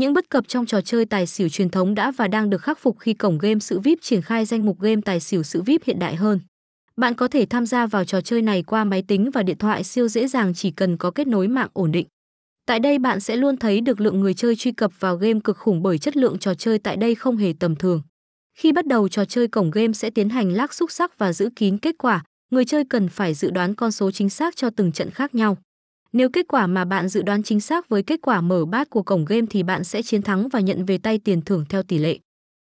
Những bất cập trong trò chơi tài xỉu truyền thống đã và đang được khắc phục khi cổng game sự VIP triển khai danh mục game tài xỉu sự VIP hiện đại hơn. Bạn có thể tham gia vào trò chơi này qua máy tính và điện thoại siêu dễ dàng chỉ cần có kết nối mạng ổn định. Tại đây bạn sẽ luôn thấy được lượng người chơi truy cập vào game cực khủng bởi chất lượng trò chơi tại đây không hề tầm thường. Khi bắt đầu trò chơi cổng game sẽ tiến hành lắc xúc sắc và giữ kín kết quả, người chơi cần phải dự đoán con số chính xác cho từng trận khác nhau. Nếu kết quả mà bạn dự đoán chính xác với kết quả mở bát của cổng game thì bạn sẽ chiến thắng và nhận về tay tiền thưởng theo tỷ lệ.